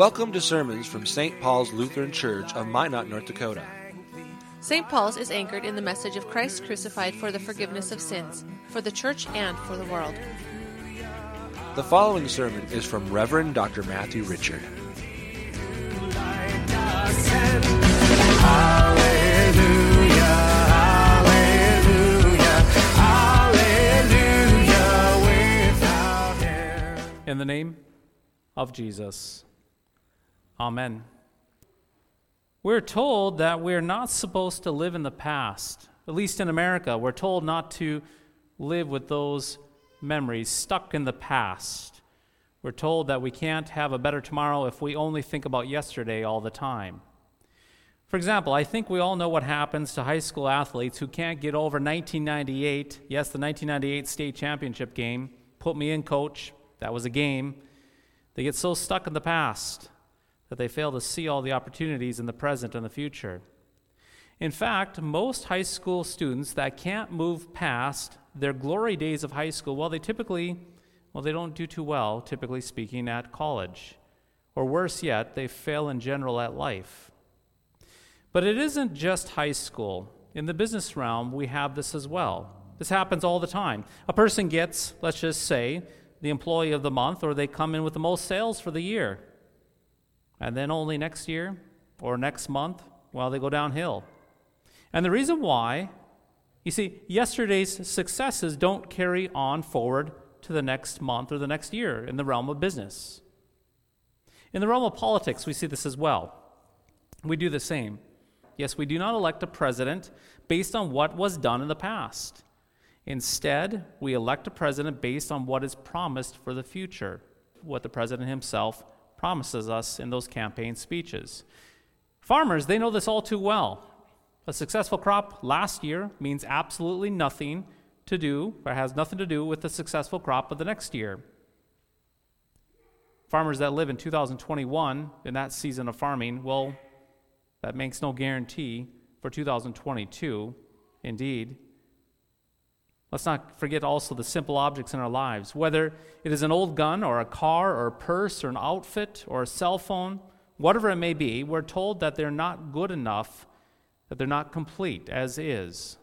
Welcome to sermons from St. Paul's Lutheran Church of Minot, North Dakota. St. Paul's is anchored in the message of Christ crucified for the forgiveness of sins, for the church and for the world. The following sermon is from Reverend Dr. Matthew Richard. In the name of Jesus. Amen. We're told that we're not supposed to live in the past. At least in America, we're told not to live with those memories stuck in the past. We're told that we can't have a better tomorrow if we only think about yesterday all the time. For example, I think we all know what happens to high school athletes who can't get over 1998, yes, the 1998 state championship game. Put me in, coach. That was a game. They get so stuck in the past that they fail to see all the opportunities in the present and the future. In fact, most high school students that can't move past their glory days of high school, well, they typically, well, they don't do too well, typically speaking, at college. Or worse yet, they fail in general at life. But it isn't just high school. In the business realm, we have this as well. This happens all the time. A person gets, let's just say, the employee of the month, or they come in with the most sales for the year. And then only next year or next month, well, they go downhill. And the reason why, you see, yesterday's successes don't carry on forward to the next month or the next year in the realm of business. In the realm of politics, we see this as well. We do the same. Yes, we do not elect a president based on what was done in the past. Instead, we elect a president based on what is promised for the future, what the president himself promises us in those campaign speeches. Farmers, they know this all too well. A successful crop last year means absolutely nothing to do, or has nothing to do with the successful crop of the next year. Farmers that live in 2021 in that season of farming, well, that makes no guarantee for 2022. Indeed, Let's not forget also the simple objects in our lives, whether it is an old gun or a car or a purse or an outfit or a cell phone, whatever it may be, we're told that they're not good enough, that they're not complete as is.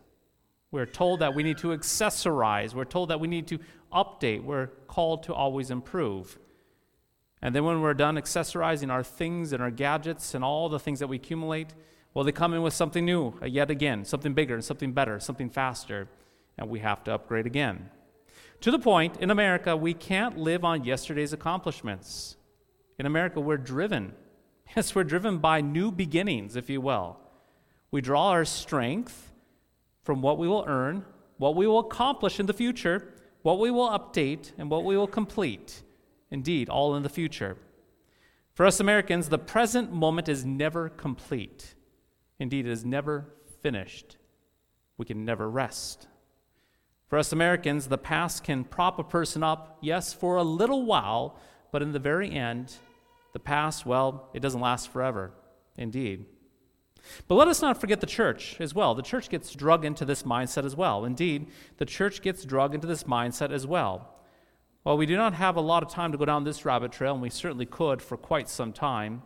We're told that we need to accessorize, we're told that we need to update, we're called to always improve. And then when we're done accessorizing our things and our gadgets and all the things that we accumulate, well, they come in with something new, yet again, something bigger, and something better, something faster and we have to upgrade again. To the point, in America, we can't live on yesterday's accomplishments. In America, we're driven. Yes, we're driven by new beginnings, if you will. We draw our strength from what we will earn, what we will accomplish in the future, what we will update, and what we will complete. Indeed, all in the future. For us Americans, the present moment is never complete. Indeed, it is never finished. We can never rest. For us Americans, the past can prop a person up, yes, for a little while, but in the very end, the past, well, it doesn't last forever, indeed. But let us not forget the church as well. The church gets drug into this mindset as well. Indeed, the church gets drug into this mindset as well. While we do not have a lot of time to go down this rabbit trail, and we certainly could for quite some time,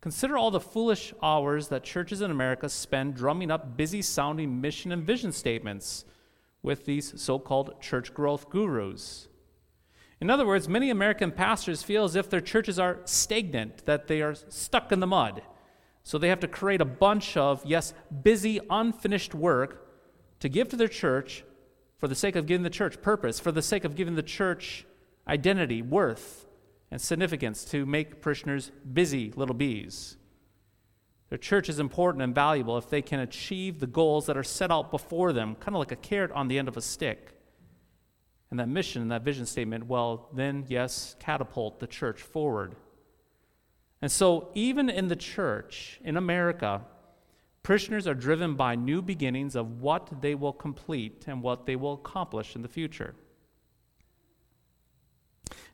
consider all the foolish hours that churches in America spend drumming up busy sounding mission and vision statements with these so called church growth gurus. In other words, many American pastors feel as if their churches are stagnant, that they are stuck in the mud. So they have to create a bunch of, yes, busy, unfinished work to give to their church for the sake of giving the church purpose, for the sake of giving the church identity, worth, and significance to make parishioners busy little bees. Their church is important and valuable if they can achieve the goals that are set out before them, kind of like a carrot on the end of a stick. And that mission and that vision statement, well, then, yes, catapult the church forward. And so, even in the church in America, parishioners are driven by new beginnings of what they will complete and what they will accomplish in the future.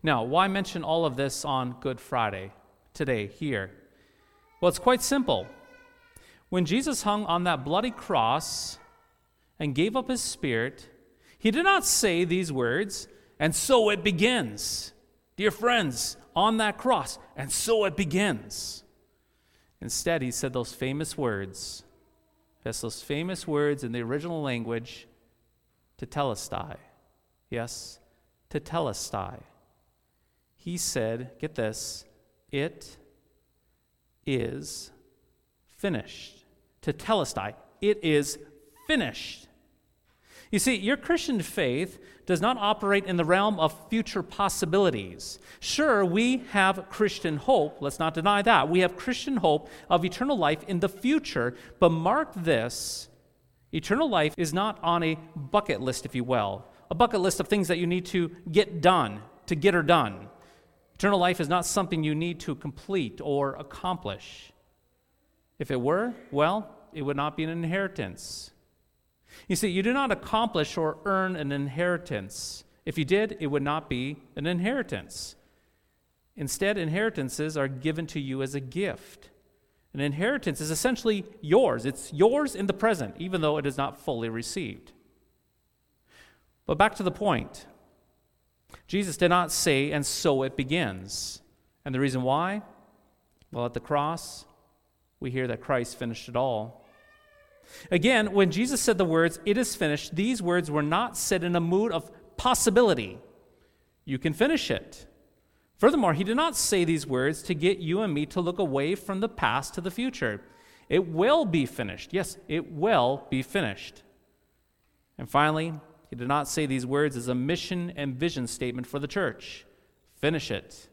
Now, why mention all of this on Good Friday today, here? Well, it's quite simple. When Jesus hung on that bloody cross and gave up his spirit, he did not say these words, and so it begins. dear friends, on that cross. And so it begins. Instead, he said those famous words. Those famous words in the original language tetelestai. Yes, tetelestai. He said, get this, it is finished. Tetelestai, it is finished. You see, your Christian faith does not operate in the realm of future possibilities. Sure, we have Christian hope. Let's not deny that. We have Christian hope of eternal life in the future. But mark this eternal life is not on a bucket list, if you will, a bucket list of things that you need to get done, to get her done. Eternal life is not something you need to complete or accomplish. If it were, well, it would not be an inheritance. You see, you do not accomplish or earn an inheritance. If you did, it would not be an inheritance. Instead, inheritances are given to you as a gift. An inheritance is essentially yours. It's yours in the present, even though it is not fully received. But back to the point Jesus did not say, and so it begins. And the reason why? Well, at the cross, we hear that Christ finished it all. Again, when Jesus said the words, it is finished, these words were not said in a mood of possibility. You can finish it. Furthermore, he did not say these words to get you and me to look away from the past to the future. It will be finished. Yes, it will be finished. And finally, he did not say these words as a mission and vision statement for the church. Finish it.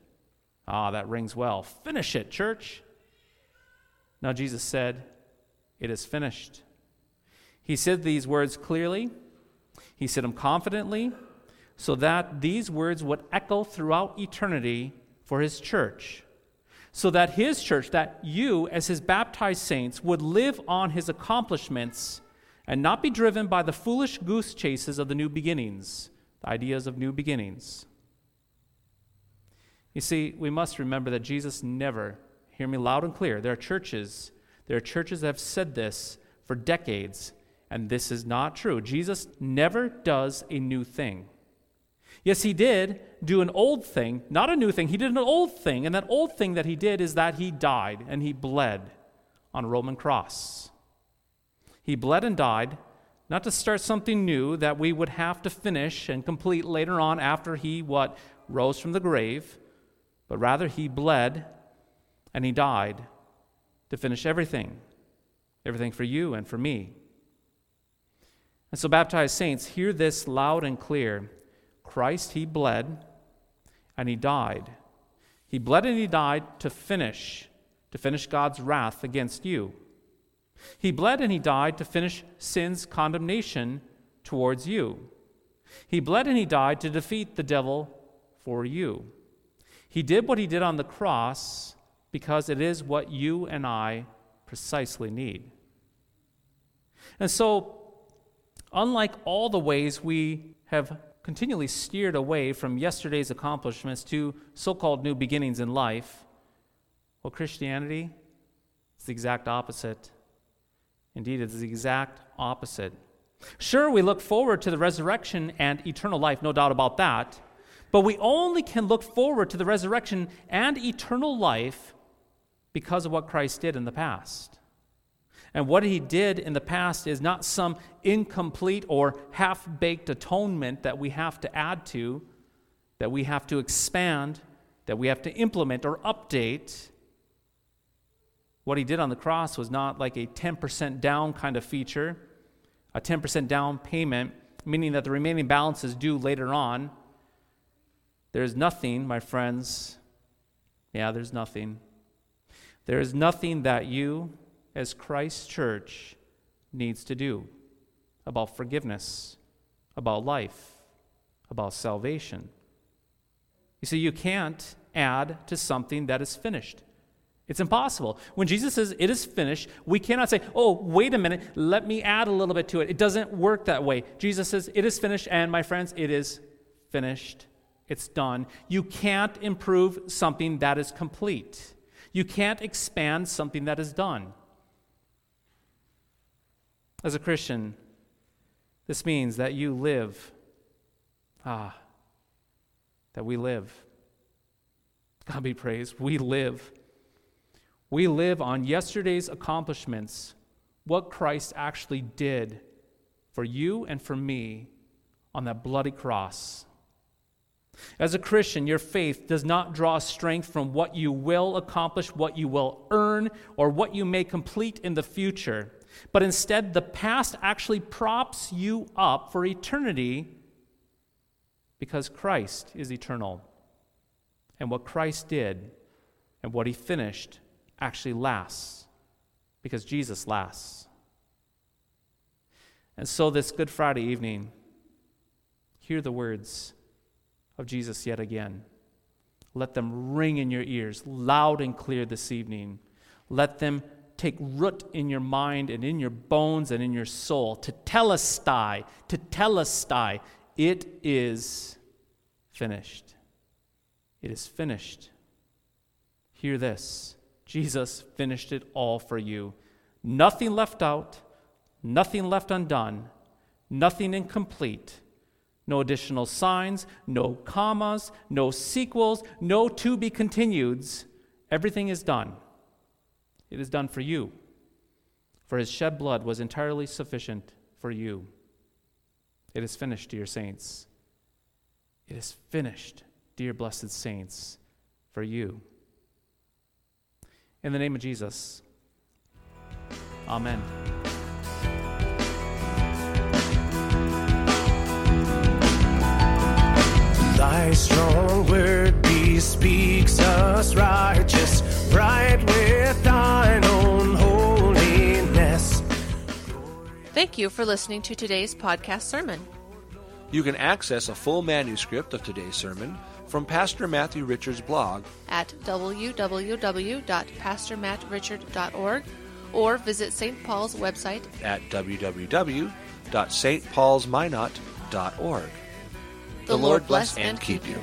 Ah, that rings well. Finish it, church. Now, Jesus said, It is finished. He said these words clearly, he said them confidently, so that these words would echo throughout eternity for his church. So that his church, that you, as his baptized saints, would live on his accomplishments and not be driven by the foolish goose chases of the new beginnings, the ideas of new beginnings. You see, we must remember that Jesus never, hear me loud and clear, there are churches, there are churches that have said this for decades, and this is not true. Jesus never does a new thing. Yes, he did do an old thing, not a new thing. He did an old thing, and that old thing that he did is that he died and he bled on a Roman cross. He bled and died, not to start something new that we would have to finish and complete later on after he what rose from the grave, but rather he bled and he died to finish everything. Everything for you and for me. And so, baptized saints, hear this loud and clear. Christ, He bled and He died. He bled and He died to finish, to finish God's wrath against you. He bled and He died to finish sin's condemnation towards you. He bled and He died to defeat the devil for you. He did what He did on the cross because it is what you and I precisely need. And so, unlike all the ways we have continually steered away from yesterday's accomplishments to so called new beginnings in life, well, Christianity is the exact opposite. Indeed, it's the exact opposite. Sure, we look forward to the resurrection and eternal life, no doubt about that, but we only can look forward to the resurrection and eternal life because of what Christ did in the past. And what he did in the past is not some incomplete or half baked atonement that we have to add to, that we have to expand, that we have to implement or update. What he did on the cross was not like a 10% down kind of feature, a 10% down payment, meaning that the remaining balance is due later on. There's nothing, my friends. Yeah, there's nothing. There is nothing that you as Christ's church needs to do about forgiveness, about life, about salvation. You see, you can't add to something that is finished. It's impossible. When Jesus says it is finished, we cannot say, oh, wait a minute, let me add a little bit to it. It doesn't work that way. Jesus says it is finished, and my friends, it is finished. It's done. You can't improve something that is complete. You can't expand something that is done. As a Christian, this means that you live, ah, that we live God be praised, we live. We live on yesterday's accomplishments, what Christ actually did for you and for me on that bloody cross. As a Christian, your faith does not draw strength from what you will accomplish, what you will earn, or what you may complete in the future, but instead, the past actually props you up for eternity because Christ is eternal. And what Christ did and what he finished actually lasts because Jesus lasts. And so, this Good Friday evening, hear the words of Jesus yet again. Let them ring in your ears loud and clear this evening. Let them take root in your mind and in your bones and in your soul. Tetelestai, to telestai, it is finished. It is finished. Hear this Jesus finished it all for you. Nothing left out, nothing left undone, nothing incomplete no additional signs, no commas, no sequels, no to be continueds. Everything is done. It is done for you. For his shed blood was entirely sufficient for you. It is finished, dear saints. It is finished, dear blessed saints, for you. In the name of Jesus, Amen. Thy strong word bespeaks us righteous, right with thine own holiness. Thank you for listening to today's podcast sermon. You can access a full manuscript of today's sermon from Pastor Matthew Richards' blog at www.pastormattrichard.org or visit St. Paul's website at www.stpaulsminot.org. The Lord bless and keep you.